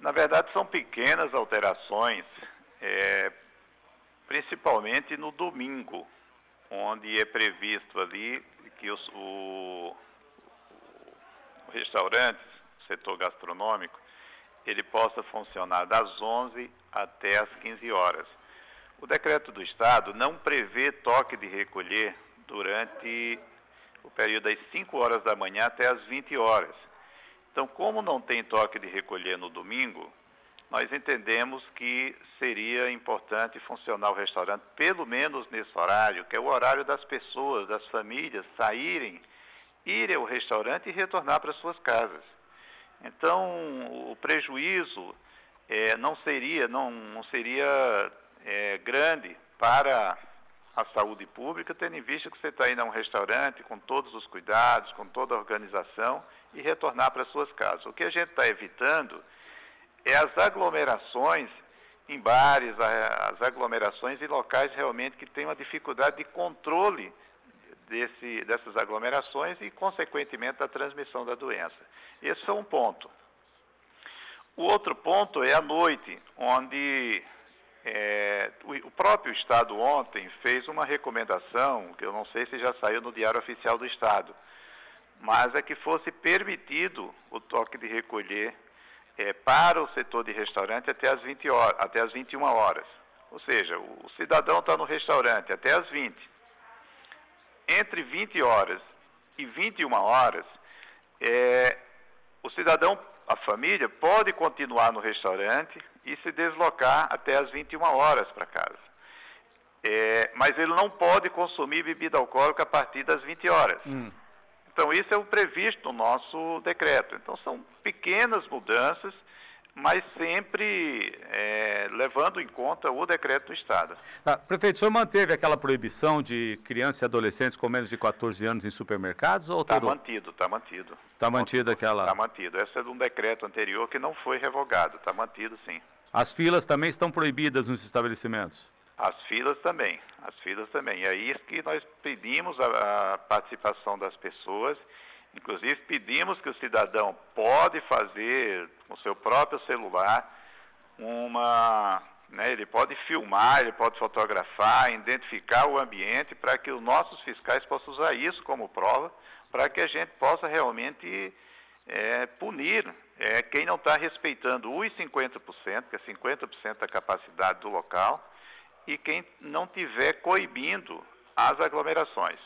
Na verdade, são pequenas alterações, é, principalmente no domingo, onde é previsto ali que os, o, o restaurante, o setor gastronômico, ele possa funcionar das 11 até as 15 horas. O decreto do Estado não prevê toque de recolher durante o período das 5 horas da manhã até as 20 horas. Então, como não tem toque de recolher no domingo, nós entendemos que seria importante funcionar o restaurante pelo menos nesse horário, que é o horário das pessoas, das famílias saírem, irem ao restaurante e retornar para suas casas. Então, o prejuízo é, não seria, não, não seria é, grande para a saúde pública, tendo em vista que você está indo a um restaurante com todos os cuidados, com toda a organização e retornar para suas casas. O que a gente está evitando é as aglomerações em bares, as aglomerações em locais realmente que têm uma dificuldade de controle desse, dessas aglomerações e, consequentemente, da transmissão da doença. Esse é um ponto. O outro ponto é a noite, onde é, o próprio Estado ontem fez uma recomendação, que eu não sei se já saiu no Diário Oficial do Estado, mas é que fosse permitido o toque de recolher é, para o setor de restaurante até as, 20 horas, até as 21 horas. Ou seja, o cidadão está no restaurante até as 20. Entre 20 horas e 21 horas, é, o cidadão, a família, pode continuar no restaurante e se deslocar até as 21 horas para casa. É, mas ele não pode consumir bebida alcoólica a partir das 20 horas. Hum. Então, isso é o previsto no nosso decreto. Então, são pequenas mudanças, mas sempre é, levando em conta o decreto do Estado. Tá. Prefeito, o senhor manteve aquela proibição de crianças e adolescentes com menos de 14 anos em supermercados? Está mantido, está mantido. Está mantido aquela... Está mantido. Essa é de um decreto anterior que não foi revogado, está mantido sim. As filas também estão proibidas nos estabelecimentos? As filas também, as filas também. E aí que nós pedimos a, a participação das pessoas, inclusive pedimos que o cidadão pode fazer com seu próprio celular uma, né, ele pode filmar, ele pode fotografar, identificar o ambiente para que os nossos fiscais possam usar isso como prova, para que a gente possa realmente é, punir é, quem não está respeitando os 50%, que é 50% da capacidade do local, e quem não tiver coibindo as aglomerações.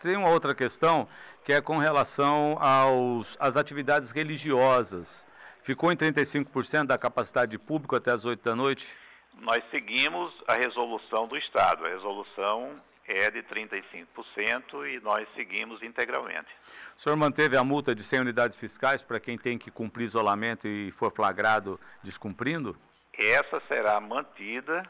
Tem uma outra questão que é com relação aos, às atividades religiosas. Ficou em 35% da capacidade de público até as 8 da noite? Nós seguimos a resolução do Estado. A resolução é de 35% e nós seguimos integralmente. O senhor manteve a multa de 100 unidades fiscais para quem tem que cumprir isolamento e for flagrado descumprindo? Essa será mantida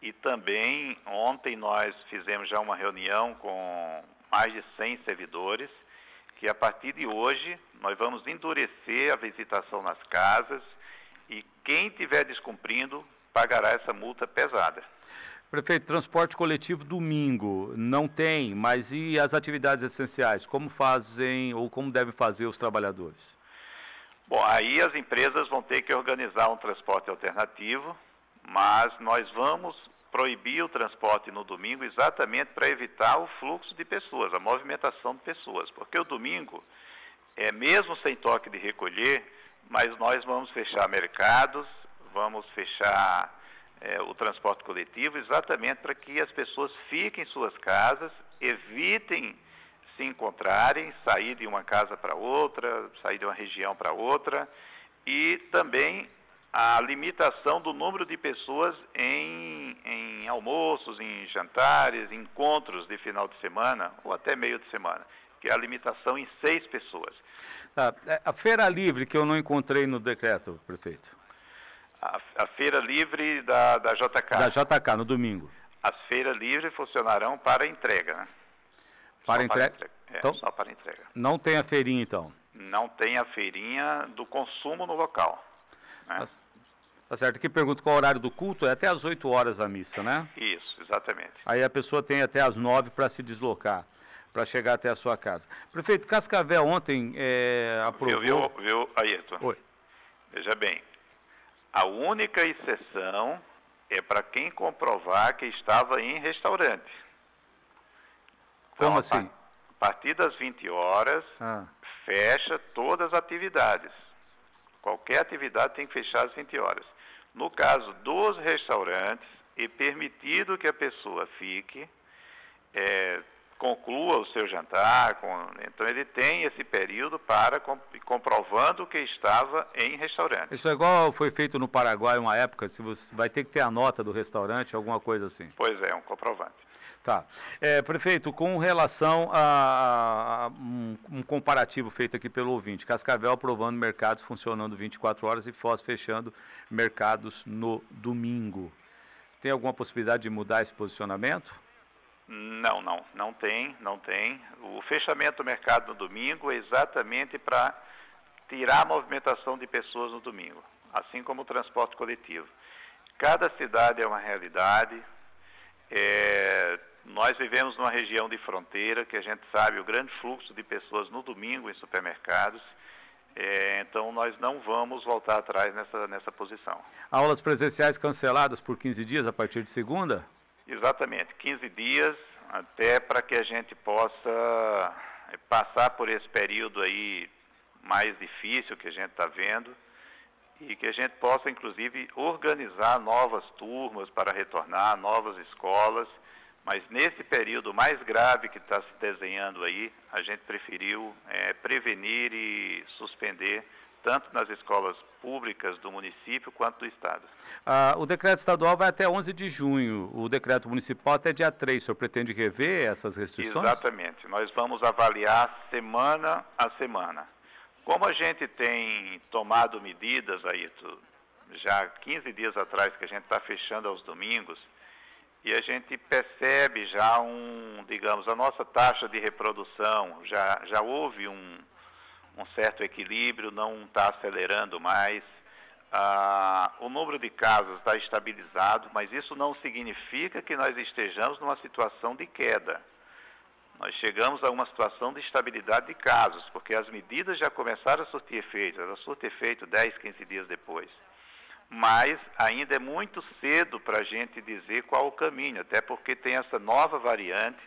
e também ontem nós fizemos já uma reunião com mais de 100 servidores que a partir de hoje nós vamos endurecer a visitação nas casas e quem estiver descumprindo pagará essa multa pesada. Prefeito, transporte coletivo domingo não tem, mas e as atividades essenciais? Como fazem ou como devem fazer os trabalhadores? Bom, aí as empresas vão ter que organizar um transporte alternativo, mas nós vamos proibir o transporte no domingo exatamente para evitar o fluxo de pessoas, a movimentação de pessoas, porque o domingo, é mesmo sem toque de recolher, mas nós vamos fechar mercados, vamos fechar é, o transporte coletivo exatamente para que as pessoas fiquem em suas casas, evitem se encontrarem, sair de uma casa para outra, sair de uma região para outra, e também a limitação do número de pessoas em, em almoços, em jantares, encontros de final de semana ou até meio de semana, que é a limitação em seis pessoas. Tá. É, a feira livre que eu não encontrei no decreto, prefeito. A, a feira livre da, da JK. Da JK, no domingo. As feiras livres funcionarão para entrega, né? Para, entrega. para entrega. É, então, só para entrega. Não tem a feirinha, então? Não tem a feirinha do consumo no local. Né? Tá, tá certo. Aqui pergunto qual é o horário do culto. É até às 8 horas a missa, né? Isso, exatamente. Aí a pessoa tem até às 9 para se deslocar, para chegar até a sua casa. Prefeito, Cascavel ontem é, aprovou... Viu, viu, viu Ayrton? Oi. Veja bem, a única exceção é para quem comprovar que estava em restaurante. Então, Como assim? A partir das 20 horas, ah. fecha todas as atividades. Qualquer atividade tem que fechar às 20 horas. No caso dos restaurantes, é permitido que a pessoa fique é, conclua o seu jantar, com, então ele tem esse período para comprovando que estava em restaurante. Isso é igual foi feito no Paraguai uma época, se você vai ter que ter a nota do restaurante, alguma coisa assim. Pois é, um comprovante. Tá. É, prefeito, com relação a, a um, um, comparativo feito aqui pelo ouvinte, Cascavel aprovando mercados funcionando 24 horas e Foz fechando mercados no domingo. Tem alguma possibilidade de mudar esse posicionamento? Não, não, não tem, não tem. O fechamento do mercado no domingo é exatamente para tirar a movimentação de pessoas no domingo, assim como o transporte coletivo. Cada cidade é uma realidade. É, nós vivemos numa região de fronteira que a gente sabe o grande fluxo de pessoas no domingo em supermercados. É, então nós não vamos voltar atrás nessa, nessa posição. Aulas presenciais canceladas por 15 dias a partir de segunda? Exatamente, 15 dias, até para que a gente possa eh, passar por esse período aí mais difícil que a gente está vendo e que a gente possa, inclusive, organizar novas turmas para retornar, novas escolas, mas nesse período mais grave que está se desenhando aí, a gente preferiu é, prevenir e suspender tanto nas escolas públicas do município quanto do Estado. Ah, o decreto estadual vai até 11 de junho, o decreto municipal até dia 3. O senhor pretende rever essas restrições? Exatamente. Nós vamos avaliar semana a semana. Como a gente tem tomado medidas aí, já 15 dias atrás que a gente está fechando aos domingos, e a gente percebe já um, digamos, a nossa taxa de reprodução, já, já houve um, um certo equilíbrio, não está acelerando mais. Ah, o número de casos está estabilizado, mas isso não significa que nós estejamos numa situação de queda. Nós chegamos a uma situação de estabilidade de casos, porque as medidas já começaram a surtir efeito, elas surtem efeito 10, 15 dias depois. Mas ainda é muito cedo para a gente dizer qual o caminho, até porque tem essa nova variante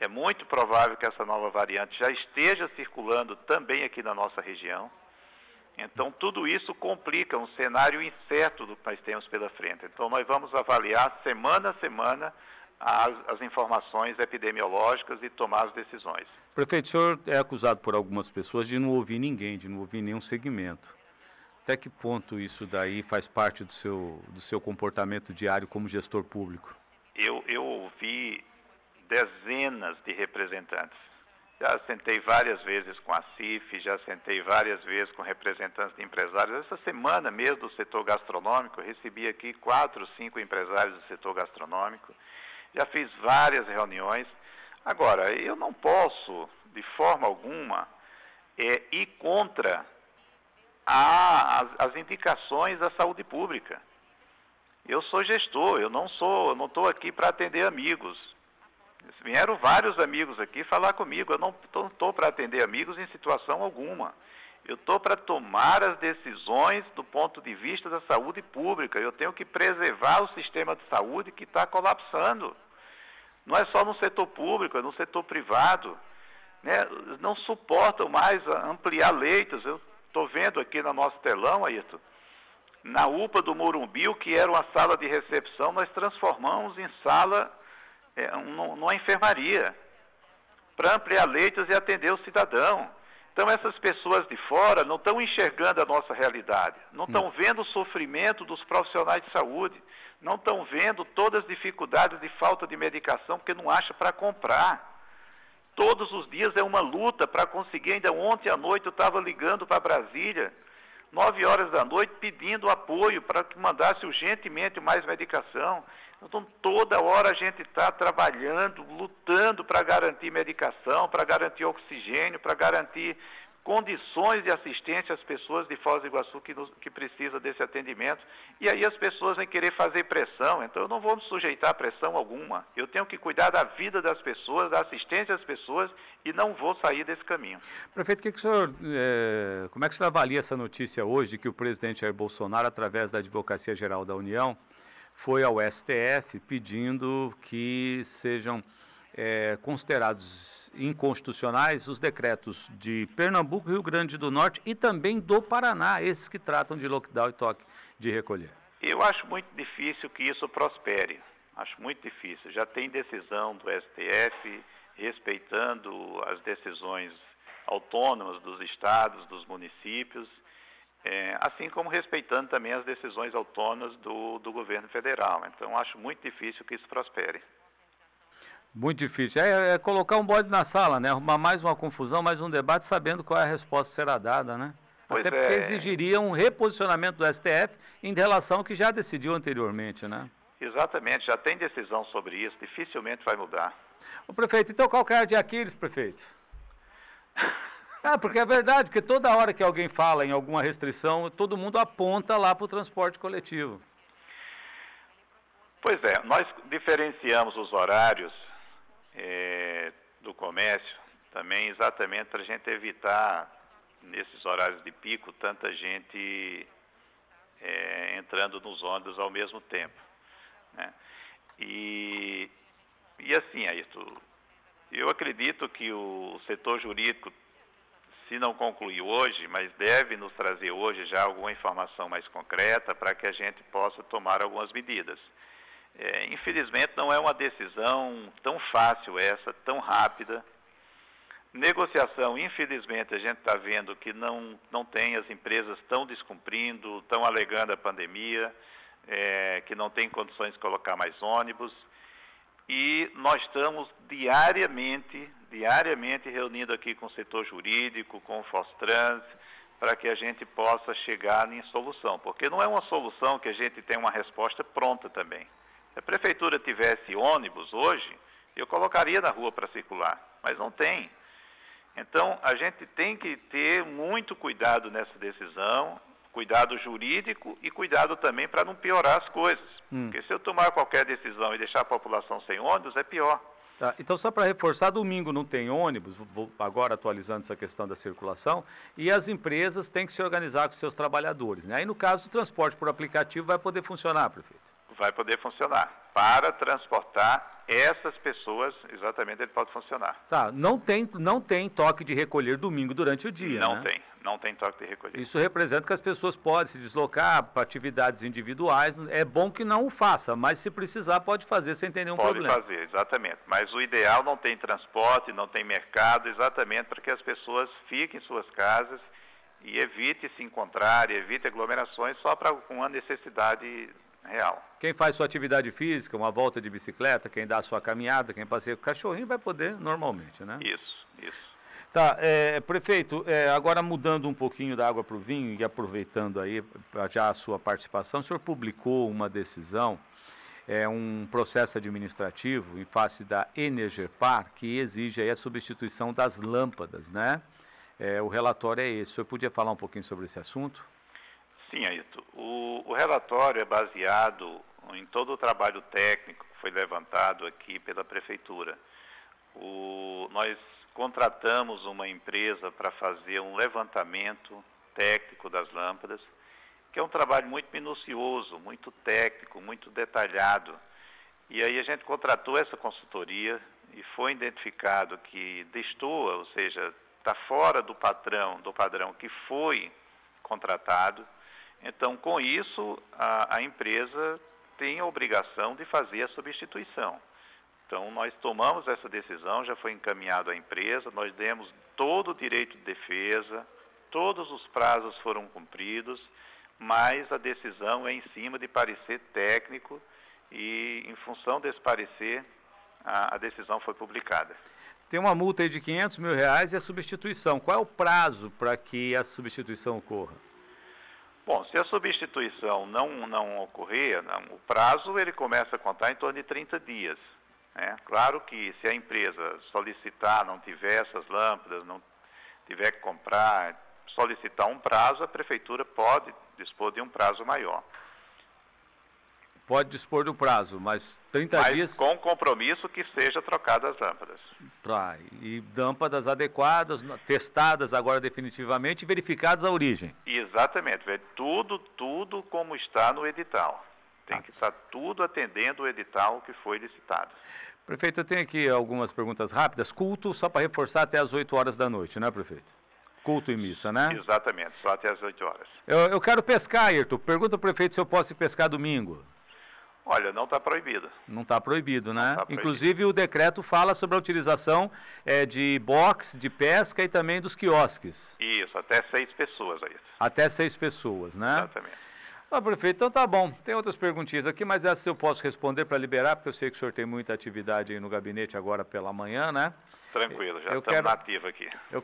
é muito provável que essa nova variante já esteja circulando também aqui na nossa região. Então, tudo isso complica um cenário incerto do que nós temos pela frente. Então, nós vamos avaliar semana a semana as, as, informações epidemiológicas e tomar as decisões. Prefeito, o senhor é acusado por algumas pessoas de não ouvir ninguém, de não ouvir nenhum segmento. Até que ponto isso daí faz parte do seu, do seu comportamento diário como gestor público? Eu, eu ouvi dezenas de representantes. Já sentei várias vezes com a CIF, já sentei várias vezes com representantes de empresários. Essa semana mesmo do setor gastronômico, recebi aqui quatro, cinco empresários do setor gastronômico. Já fiz várias reuniões. Agora, eu não posso, de forma alguma, é, ir contra a, as, as indicações da saúde pública. Eu sou gestor, eu não sou, eu não estou aqui para atender amigos. Vieram vários amigos aqui falar comigo. Eu não estou para atender amigos em situação alguma. Eu estou para tomar as decisões do ponto de vista da saúde pública. Eu tenho que preservar o sistema de saúde que está colapsando. Não é só no setor público, é no setor privado. Né? Não suportam mais ampliar leitos. Eu estou vendo aqui no nosso telão, Ayrton, na UPA do Morumbi, o que era uma sala de recepção, nós transformamos em sala é, numa enfermaria, para ampliar leitos e atender o cidadão. Então, essas pessoas de fora não estão enxergando a nossa realidade, não estão vendo o sofrimento dos profissionais de saúde, não estão vendo todas as dificuldades de falta de medicação, porque não acha para comprar. Todos os dias é uma luta para conseguir. Ainda ontem à noite eu estava ligando para Brasília, nove horas da noite, pedindo apoio para que mandasse urgentemente mais medicação. Então, toda hora a gente está trabalhando, lutando para garantir medicação, para garantir oxigênio, para garantir condições de assistência às pessoas de Foz do Iguaçu que, que precisa desse atendimento. E aí as pessoas vão querer fazer pressão, então eu não vou me sujeitar a pressão alguma. Eu tenho que cuidar da vida das pessoas, da assistência às pessoas e não vou sair desse caminho. Prefeito, que que senhor, é, como é que o senhor avalia essa notícia hoje de que o presidente Jair Bolsonaro, através da Advocacia Geral da União, foi ao STF pedindo que sejam é, considerados inconstitucionais os decretos de Pernambuco, Rio Grande do Norte e também do Paraná, esses que tratam de lockdown e toque de recolher? Eu acho muito difícil que isso prospere. Acho muito difícil. Já tem decisão do STF respeitando as decisões autônomas dos estados, dos municípios, é, assim como respeitando também as decisões autônomas do, do governo federal. Então, acho muito difícil que isso prospere. Muito difícil. É, é, colocar um bode na sala, né? Arrumar mais uma confusão, mais um debate, sabendo qual é a resposta que será dada, né? Pois Até porque é. exigiria um reposicionamento do STF em relação ao que já decidiu anteriormente, né? Exatamente, já tem decisão sobre isso, dificilmente vai mudar. O prefeito, então qual é de Aquiles, prefeito? Ah, porque é verdade, porque toda hora que alguém fala em alguma restrição, todo mundo aponta lá para o transporte coletivo. Pois é, nós diferenciamos os horários é, do comércio também exatamente para a gente evitar nesses horários de pico tanta gente é, entrando nos ônibus ao mesmo tempo. Né? E, e assim, Ayrton, eu acredito que o setor jurídico, se não concluiu hoje, mas deve nos trazer hoje já alguma informação mais concreta para que a gente possa tomar algumas medidas. É, infelizmente, não é uma decisão tão fácil essa, tão rápida. Negociação, infelizmente, a gente está vendo que não, não tem, as empresas estão descumprindo, estão alegando a pandemia, é, que não tem condições de colocar mais ônibus. E nós estamos diariamente, diariamente reunindo aqui com o setor jurídico, com o Fostrans, para que a gente possa chegar em solução. Porque não é uma solução que a gente tem uma resposta pronta também. Se a prefeitura tivesse ônibus hoje, eu colocaria na rua para circular, mas não tem. Então, a gente tem que ter muito cuidado nessa decisão, cuidado jurídico e cuidado também para não piorar as coisas. Hum. Porque se eu tomar qualquer decisão e deixar a população sem ônibus, é pior. Tá, então, só para reforçar, domingo não tem ônibus, vou agora atualizando essa questão da circulação, e as empresas têm que se organizar com seus trabalhadores. Né? Aí, no caso, o transporte por aplicativo vai poder funcionar, prefeito? vai poder funcionar. Para transportar essas pessoas, exatamente ele pode funcionar. Tá, não tem, não tem toque de recolher domingo durante o dia, Não né? tem, não tem toque de recolher. Isso representa que as pessoas podem se deslocar para atividades individuais. É bom que não o faça, mas se precisar pode fazer sem ter nenhum pode problema. Pode fazer, exatamente. Mas o ideal não tem transporte, não tem mercado, exatamente para que as pessoas fiquem em suas casas e evite se encontrar, evite aglomerações só para com uma necessidade real. Quem faz sua atividade física, uma volta de bicicleta, quem dá a sua caminhada, quem passeia com o cachorrinho, vai poder normalmente, né? Isso, isso. Tá, é, prefeito, é, agora mudando um pouquinho da água para o vinho e aproveitando aí já a sua participação, o senhor publicou uma decisão, é, um processo administrativo em face da Energepar que exige aí a substituição das lâmpadas, né? É, o relatório é esse. O senhor podia falar um pouquinho sobre esse assunto? Sim, Aito. O, o relatório é baseado em todo o trabalho técnico que foi levantado aqui pela Prefeitura. O, nós contratamos uma empresa para fazer um levantamento técnico das lâmpadas, que é um trabalho muito minucioso, muito técnico, muito detalhado. E aí a gente contratou essa consultoria e foi identificado que destoa, ou seja, está fora do padrão, do padrão que foi contratado então, com isso, a, a empresa tem a obrigação de fazer a substituição. Então, nós tomamos essa decisão, já foi encaminhado à empresa, nós demos todo o direito de defesa, todos os prazos foram cumpridos, mas a decisão é em cima de parecer técnico e, em função desse parecer, a, a decisão foi publicada. Tem uma multa aí de 500 mil reais e a substituição. Qual é o prazo para que a substituição ocorra? Bom, se a substituição não, não ocorrer, não, o prazo ele começa a contar em torno de 30 dias. Né? Claro que se a empresa solicitar, não tiver essas lâmpadas, não tiver que comprar, solicitar um prazo, a prefeitura pode dispor de um prazo maior. Pode dispor de um prazo, mas 30 mas dias. com compromisso que seja trocada as lâmpadas. Pra, e lâmpadas adequadas, testadas agora definitivamente e verificadas a origem. Exatamente, tudo, tudo como está no edital. Tem tá. que estar tudo atendendo o edital que foi licitado. Prefeito, eu tenho aqui algumas perguntas rápidas. Culto, só para reforçar, até as 8 horas da noite, né, prefeito? Culto e missa, né? Exatamente, só até as 8 horas. Eu, eu quero pescar, Ayrton. Pergunta ao prefeito se eu posso ir pescar domingo. Olha, não está proibido. Não está proibido, né? Tá proibido. Inclusive o decreto fala sobre a utilização é, de box, de pesca e também dos quiosques. Isso, até seis pessoas aí. Até seis pessoas, né? Exatamente. Ah, prefeito, então tá bom. Tem outras perguntinhas aqui, mas essas eu posso responder para liberar, porque eu sei que o senhor tem muita atividade aí no gabinete agora pela manhã, né? Tranquilo, já eu estamos quero... aqui. Eu